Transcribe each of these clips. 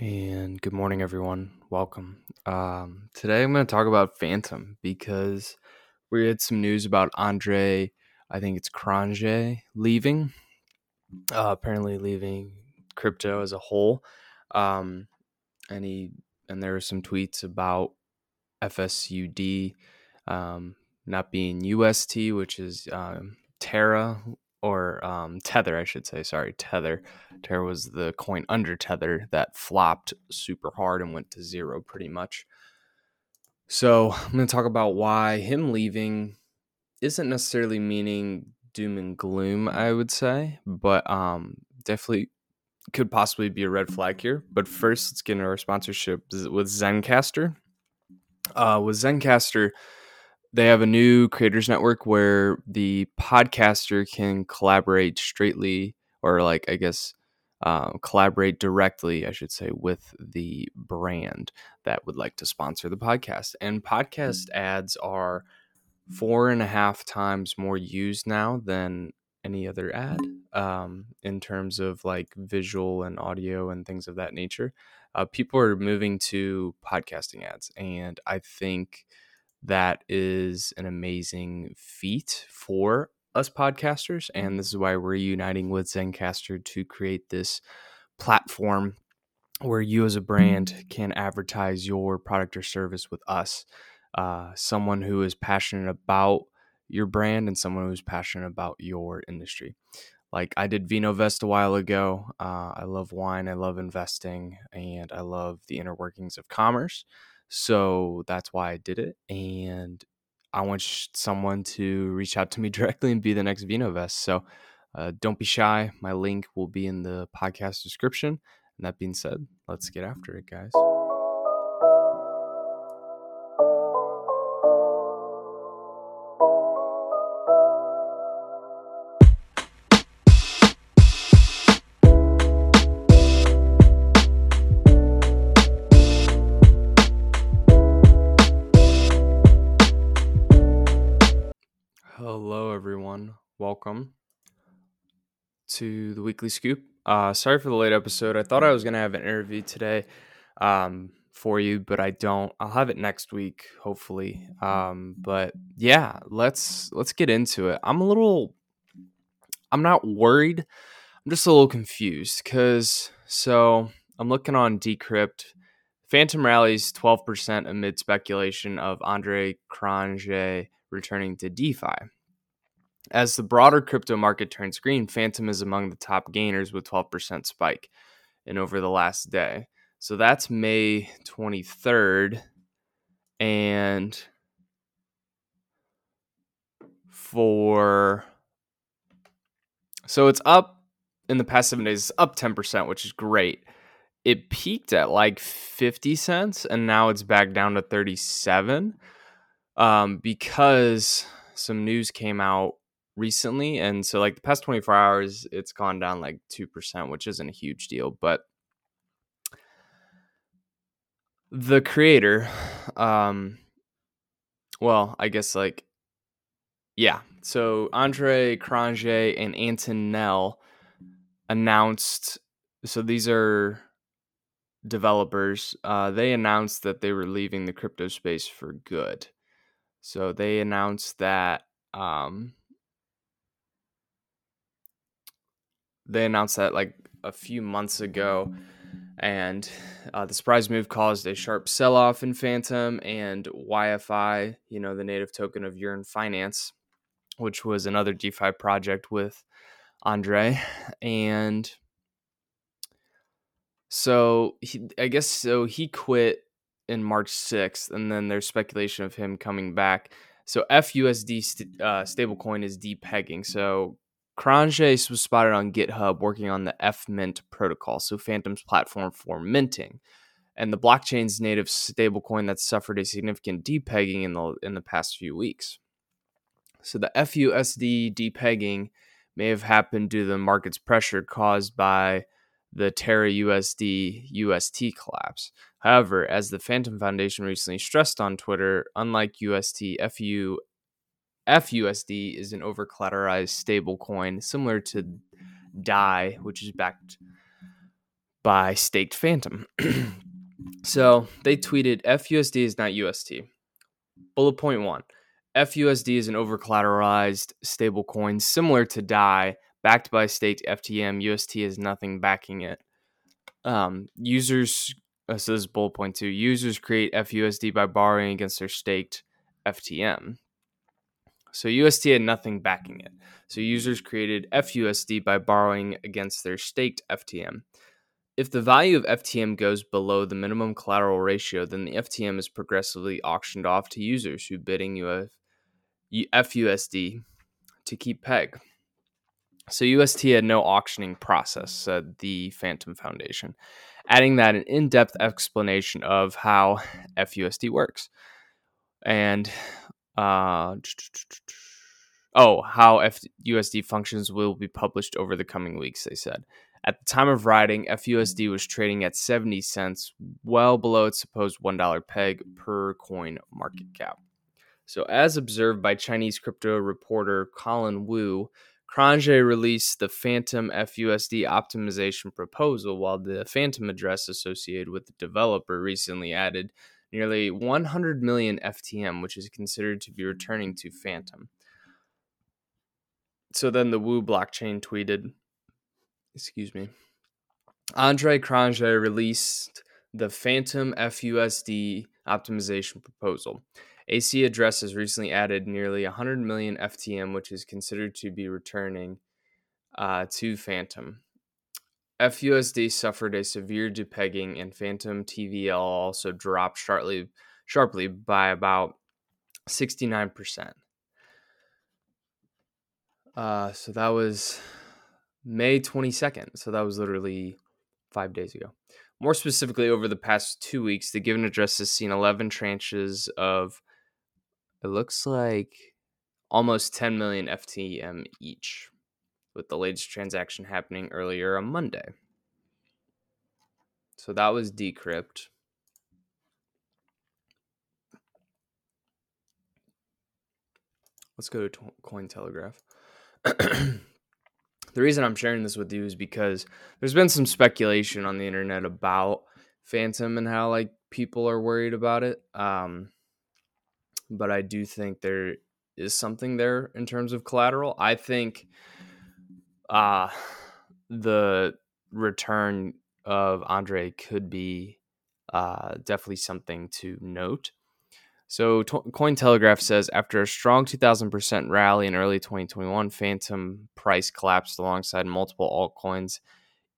And good morning, everyone. Welcome. Um, today I'm going to talk about Fantom because we had some news about Andre, I think it's Cronje, leaving, uh, apparently leaving crypto as a whole. Um, and he, and there were some tweets about FUSD um, not being UST, which is um, Terra or um, Tether, I should say. Sorry, Tether. Terra was the coin under Tether that flopped super hard and went to zero pretty much. So I'm going to talk about why him leaving isn't necessarily meaning doom and gloom, I would say, but um, definitely could possibly be a red flag here. But first, let's get into our sponsorship with Zencastr. Uh, with Zencastr, they have a new creators network where the podcaster can collaborate straightly or like i guess um, collaborate directly i should say with the brand that would like to sponsor the podcast. And podcast ads are four and a half times more used now than any other ad um, in terms of like visual and audio and things of that nature. Uh, people are moving to podcasting ads and i think that is an amazing feat for us podcasters. And this is why we're uniting with Zencastr to create this platform where you as a brand can advertise your product or service with us. Uh, someone who is passionate about your brand and someone who's passionate about your industry. Like I did VinoVest a while ago. Uh, I love wine, I love investing, and I love the inner workings of commerce. So that's why I did it. And I want someone to reach out to me directly and be the next VinoVest. So uh, don't be shy. My link will be in the podcast description. And that being said, let's get after it, guys. To the weekly scoop. Uh, sorry for the late episode. I thought I was going to have an interview today um, for you, but I don't. I'll have it next week, hopefully. Um, but yeah, let's let's get into it. I'm a little. I'm not worried. I'm just a little confused because so I'm looking on Decrypt. Fantom rallies 12% amid speculation of Andre Cronje returning to DeFi. As the broader crypto market turns green, Fantom is among the top gainers with 12% spike in over the last day. So that's May 23rd. And for so it's up in the past seven days, it's up 10%, which is great. It peaked at like 50 cents and now it's back down to 37 um, because some news came out recently and so like the past 24 hours it's gone down like 2% which isn't a huge deal but the creator um well i guess like yeah so andre cronje and anton nell announced so these are developers uh they announced that they were leaving the crypto space for good. So they announced that um they announced that like a few months ago, and uh, the surprise move caused a sharp sell off in Fantom and YFI, you know, the native token of Yearn Finance, which was another DeFi project with Andre. And so he, I guess so he quit in March 6th, and then there's speculation of him coming back. So FUSD st- uh, stablecoin is depegging. So Cronje was spotted on GitHub working on the FMint protocol, so Fantom's platform for minting, and the blockchain's native stablecoin that suffered a significant depegging in the in the past few weeks. So the FUSD depegging may have happened due to the market's pressure caused by the Terra USD UST collapse. However, as the Fantom Foundation recently stressed on Twitter, unlike UST, FU FUSD is an over collateralized stable coin similar to DAI, which is backed by Staked Fantom. so they tweeted FUSD is not UST. Bullet point one FUSD is an over collateralized stablecoin similar to DAI, backed by staked FTM. UST has nothing backing it. Um, users, uh, so this is bullet point two users create FUSD by borrowing against their staked FTM. So UST had nothing backing it. So users created FUSD by borrowing against their staked FTM. If the value of FTM goes below the minimum collateral ratio, then the FTM is progressively auctioned off to users who bidding UF, FUSD to keep peg. So UST had no auctioning process, said the Fantom Foundation, adding that an in-depth explanation of how FUSD works. And uh, oh, how FUSD functions will be published over the coming weeks, they said. At the time of writing, FUSD was trading at 70 cents, well below its supposed $1 peg per coin market cap. So, as observed by Chinese crypto reporter Colin Wu, Cronje released the Fantom FUSD optimization proposal, while the Fantom address associated with the developer recently added nearly 100 million FTM, which is considered to be returning to Fantom. So then the Wu blockchain tweeted, excuse me, Andre Cronje released the Fantom FUSD optimization proposal. AC address has recently added nearly 100 million FTM, which is considered to be returning uh, to Fantom. FUSD suffered a severe depegging, and Fantom TVL also dropped sharply, sharply by about 69%. Uh, so that was May 22nd. So that was literally five days ago. More specifically, over the past two weeks, the given address has seen 11 tranches of, it looks like almost 10 million FTM each with the latest transaction happening earlier on Monday. So that was Decrypt. Let's go to Cointelegraph. the reason I'm sharing this with you is because there's been some speculation on the internet about Fantom and how like people are worried about it. Um, but I do think there is something there in terms of collateral. I think uh, the return of Andre could be uh, definitely something to note. So, to- Cointelegraph says after a strong 2000% rally in early 2021, Fantom price collapsed alongside multiple altcoins.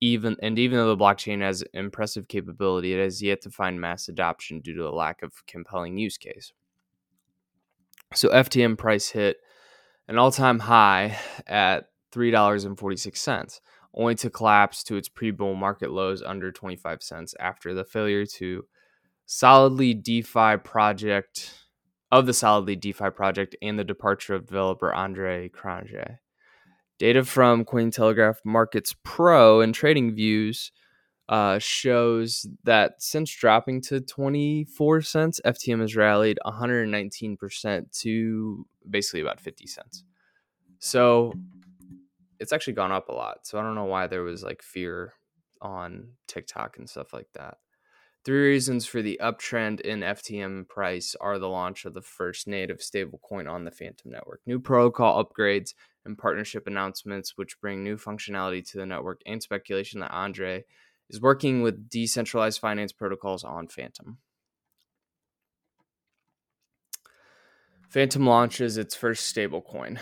Even and even though the blockchain has impressive capability, it has yet to find mass adoption due to a lack of compelling use case. So, FTM price hit an all-time high at $3.46, only to collapse to its pre-bull market lows under 25 cents after the failure to solidly DeFi project of the solidly DeFi project and the departure of developer Andre Cronje. Data from Cointelegraph Markets Pro and Trading Views uh, shows that since dropping to 24 cents, FTM has rallied 119% to basically about 50 cents. So it's actually gone up a lot. So I don't know why there was like fear on TikTok and stuff like that. Three reasons for the uptrend in FTM price are the launch of the first native stablecoin on the Fantom network, new protocol upgrades, and partnership announcements, which bring new functionality to the network, and speculation that Andre is working with decentralized finance protocols on Fantom. Fantom launches its first stablecoin.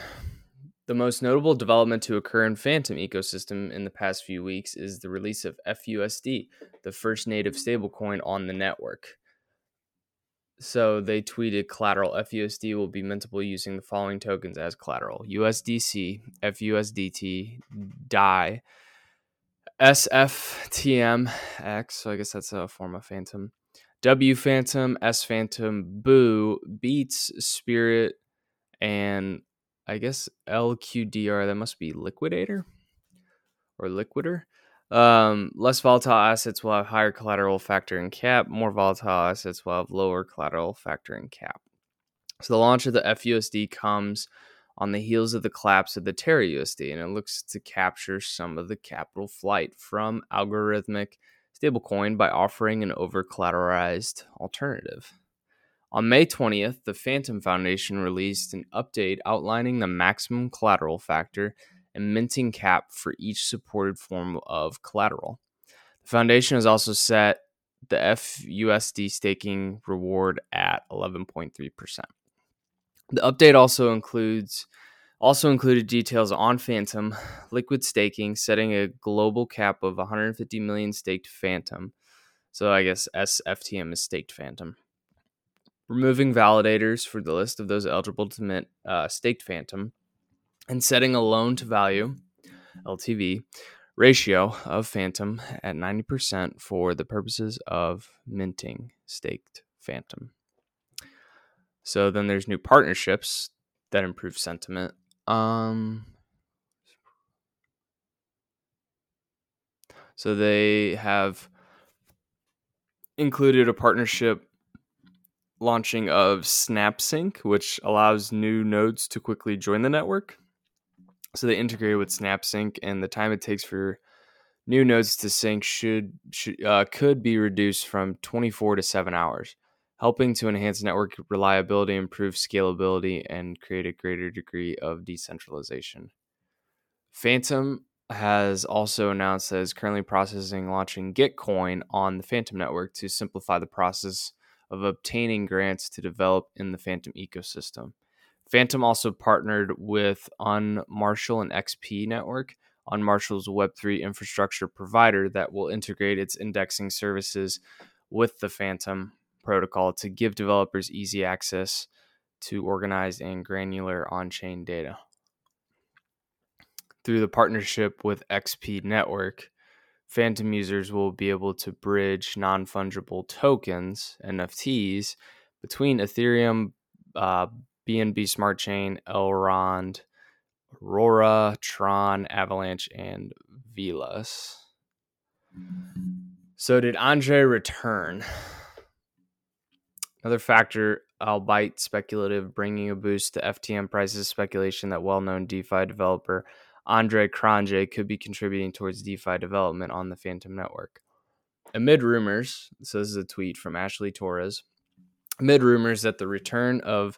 The most notable development to occur in Fantom ecosystem in the past few weeks is the release of FUSD, the first native stablecoin on the network. So they tweeted collateral FUSD will be mintable using the following tokens as collateral USDC, FUSDT, DAI, SFTMX. So I guess that's a form of Fantom. W Fantom, S Fantom, Boo, BEETS, Spirit, and I guess LQDR, that must be liquidator or liquider. Um, less volatile assets will have higher collateral factor and cap. More volatile assets will have lower collateral factor and cap. So the launch of the FUSD comes on the heels of the collapse of the Terra USD, and it looks to capture some of the capital flight from algorithmic stablecoin by offering an over collateralized alternative. On May 20th, the Fantom Foundation released an update outlining the maximum collateral factor and minting cap for each supported form of collateral. The foundation has also set the FUSD staking reward at 11.3%. The update also includes also included details on Fantom, liquid staking, setting a global cap of 150 million staked Fantom. So I guess SFTM is staked Fantom. Removing validators for the list of those eligible to mint uh, staked Fantom, and setting a loan to value LTV ratio of Fantom at 90% for the purposes of minting staked Fantom. So then there's new partnerships that improve sentiment. Um, so they have included a partnership launching of SnapSync, which allows new nodes to quickly join the network. So they integrate with SnapSync, and the time it takes for new nodes to sync should, should uh, could be reduced from 24 to 7 hours helping to enhance network reliability, improve scalability, and create a greater degree of decentralization. Fantom has also announced that it's currently processing launching Gitcoin on the Fantom network to simplify the process of obtaining grants to develop in the Fantom ecosystem. Fantom also partnered with Unmarshal and XP Network, Unmarshal's Web3 infrastructure provider that will integrate its indexing services with the Fantom protocol to give developers easy access to organized and granular on chain data. Through the partnership with XP Network, Fantom users will be able to bridge non fungible tokens, NFTs, between Ethereum, uh, BNB Smart Chain, Elrond, Aurora, Tron, Avalanche, and Velas. So, did Andre return? Another factor, albeit speculative, bringing a boost to FTM prices, speculation that well known DeFi developer Andre Cronje could be contributing towards DeFi development on the Fantom network. Amid rumors, so this is a tweet from Ashley Torres, amid rumors that the return of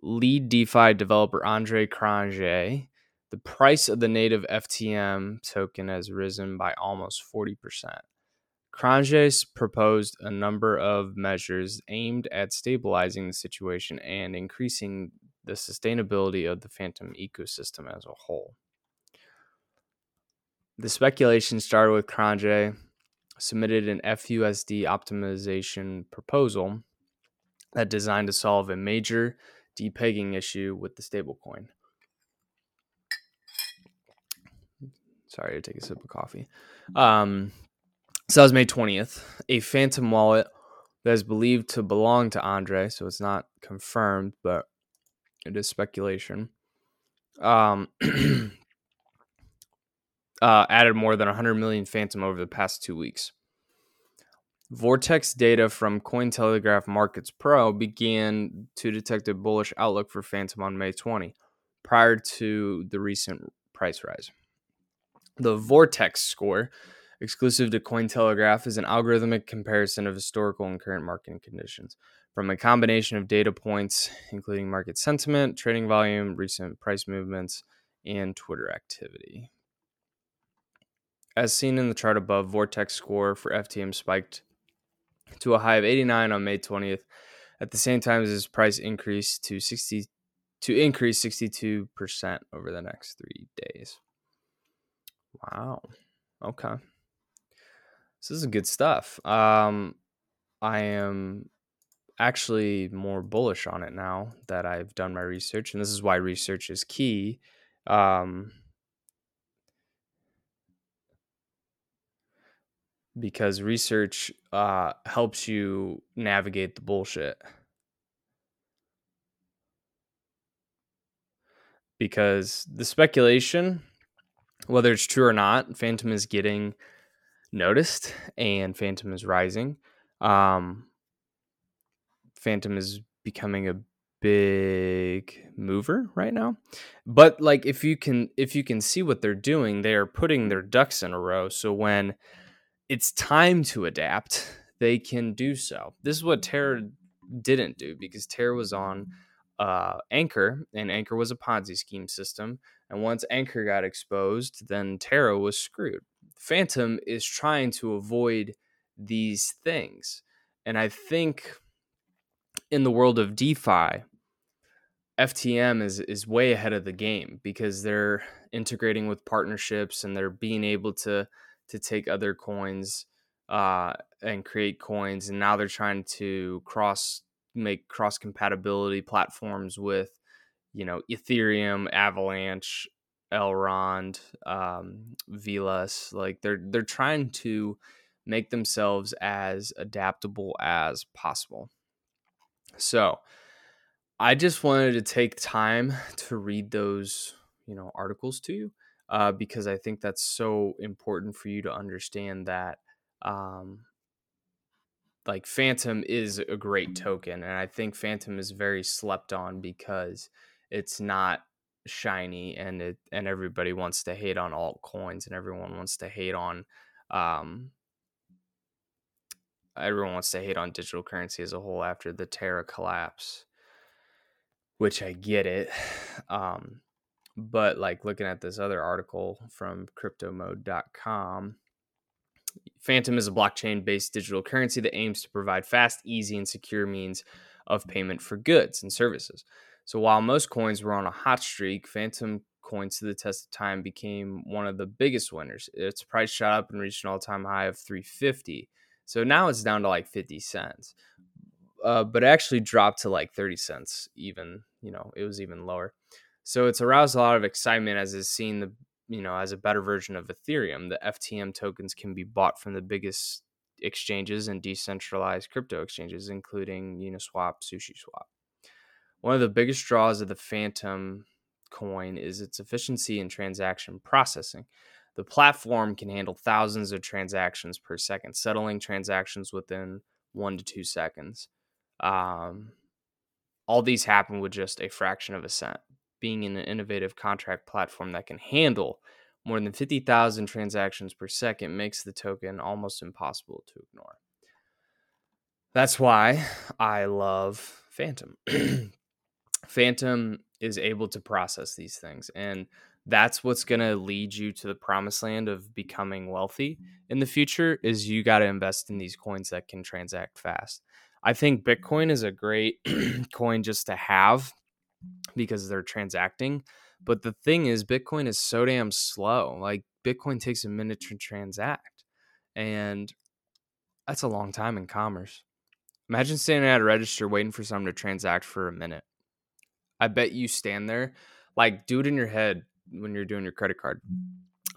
lead DeFi developer Andre Cronje, the price of the native FTM token has risen by almost 40%. Cronje proposed a number of measures aimed at stabilizing the situation and increasing the sustainability of the Fantom ecosystem as a whole. The speculation started with Cronje submitted an FUSD optimization proposal that designed to solve a major depegging issue with the stablecoin. Sorry to take a sip of coffee. Um, so that was May 20th. A fantom wallet that is believed to belong to Andre, so it's not confirmed, but it is speculation. Um, uh, added more than 100 million fantom over the past two weeks. VORTECS data from Cointelegraph Markets Pro began to detect a bullish outlook for Fantom on May 20, prior to the recent price rise. The VORTECS score exclusive to Cointelegraph, is an algorithmic comparison of historical and current market conditions from a combination of data points, including market sentiment, trading volume, recent price movements, and Twitter activity. As seen in the chart above, VORTECS score for FTM spiked to a high of 89 on May 20th, at the same time as its price increased to 60 to increase 62% over the next 3 days. Wow. Okay. So this is good stuff. Um, I am actually more bullish on it now that I've done my research, and this is why research is key. Um, because research uh, helps you navigate the bullshit. Because the speculation, whether it's true or not, Fantom is getting noticed, and Fantom is rising. Um, Fantom is becoming a big mover right now. But like if you can if you can see what they're doing, they are putting their ducks in a row. So when it's time to adapt, they can do so. This is what Terra didn't do because Terra was on uh, Anchor, and Anchor was a Ponzi scheme system. And once Anchor got exposed, then Terra was screwed. Fantom is trying to avoid these things. And I think in the world of DeFi, FTM is is way ahead of the game because they're integrating with partnerships and they're being able to to take other coins uh, and create coins, and now they're trying to cross make cross compatibility platforms with you know Ethereum, Avalanche, Elrond, um, Velas. Like they're they're trying to make themselves as adaptable as possible. So I just wanted to take time to read those, you know, articles to you uh, because I think that's so important for you to understand that, um, like Fantom is a great token, and I think Fantom is very slept on because it's not shiny and it and everybody wants to hate on altcoins and everyone wants to hate on um everyone wants to hate on digital currency as a whole after the Terra collapse which I get it. Um, but like looking at this other article from cryptomode.com, Fantom is a blockchain based digital currency that aims to provide fast, easy, and secure means of payment for goods and services. So while most coins were on a hot streak, Fantom coins to the test of time became one of the biggest winners. Its price shot up and reached an all-time high of 350. So now it's down to like 50 cents uh, but actually dropped to like 30 cents even you know it was even lower so it's aroused a lot of excitement as is seen the you know as a better version of ethereum. The ftm tokens can be bought from the biggest exchanges and decentralized crypto exchanges including uniswap sushiswap. One of the biggest draws of the fantom coin is its efficiency in transaction processing. The platform can handle thousands of transactions per second settling transactions within one to two seconds. Um, all these happen with just a fraction of a cent. Being in an innovative contract platform that can handle more than 50,000 transactions per second makes the token almost impossible to ignore. That's why I love Fantom. Fantom is able to process these things and that's what's going to lead you to the promised land of becoming wealthy in the future is you got to invest in these coins that can transact fast. I think Bitcoin is a great coin just to have because they're transacting. But the thing is, Bitcoin is so damn slow. Like, Bitcoin takes a minute to transact. And that's a long time in commerce. Imagine standing at a register waiting for someone to transact for a minute. I bet you stand there, like, do it in your head when you're doing your credit card.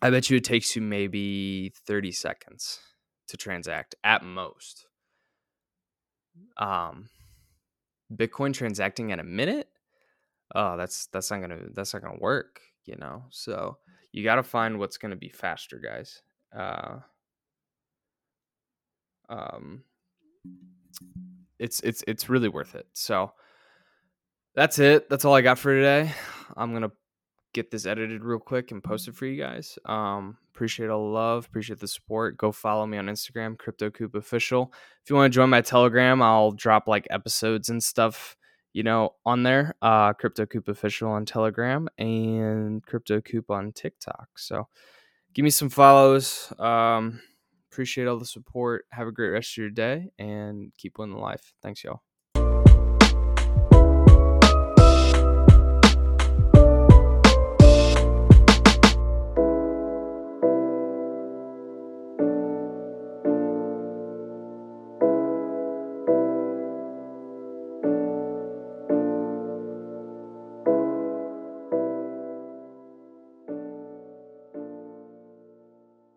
I bet you it takes you maybe 30 seconds to transact at most um bitcoin transacting in a minute oh that's that's not gonna that's not gonna work you know so you got to find what's gonna be faster guys uh um it's it's it's really worth it so that's it that's all i got for today i'm gonna get this edited real quick and post it for you guys. Um, appreciate all the love, appreciate the support. Go follow me on Instagram, crypto CryptoCoop Official. If you want to join my Telegram, I'll drop like episodes and stuff, you know, on there. Uh, Crypto CryptoCoop Official on Telegram and Crypto CryptoCoop on TikTok. So give me some follows. Um, appreciate all the support. Have a great rest of your day and keep winning life. Thanks, y'all.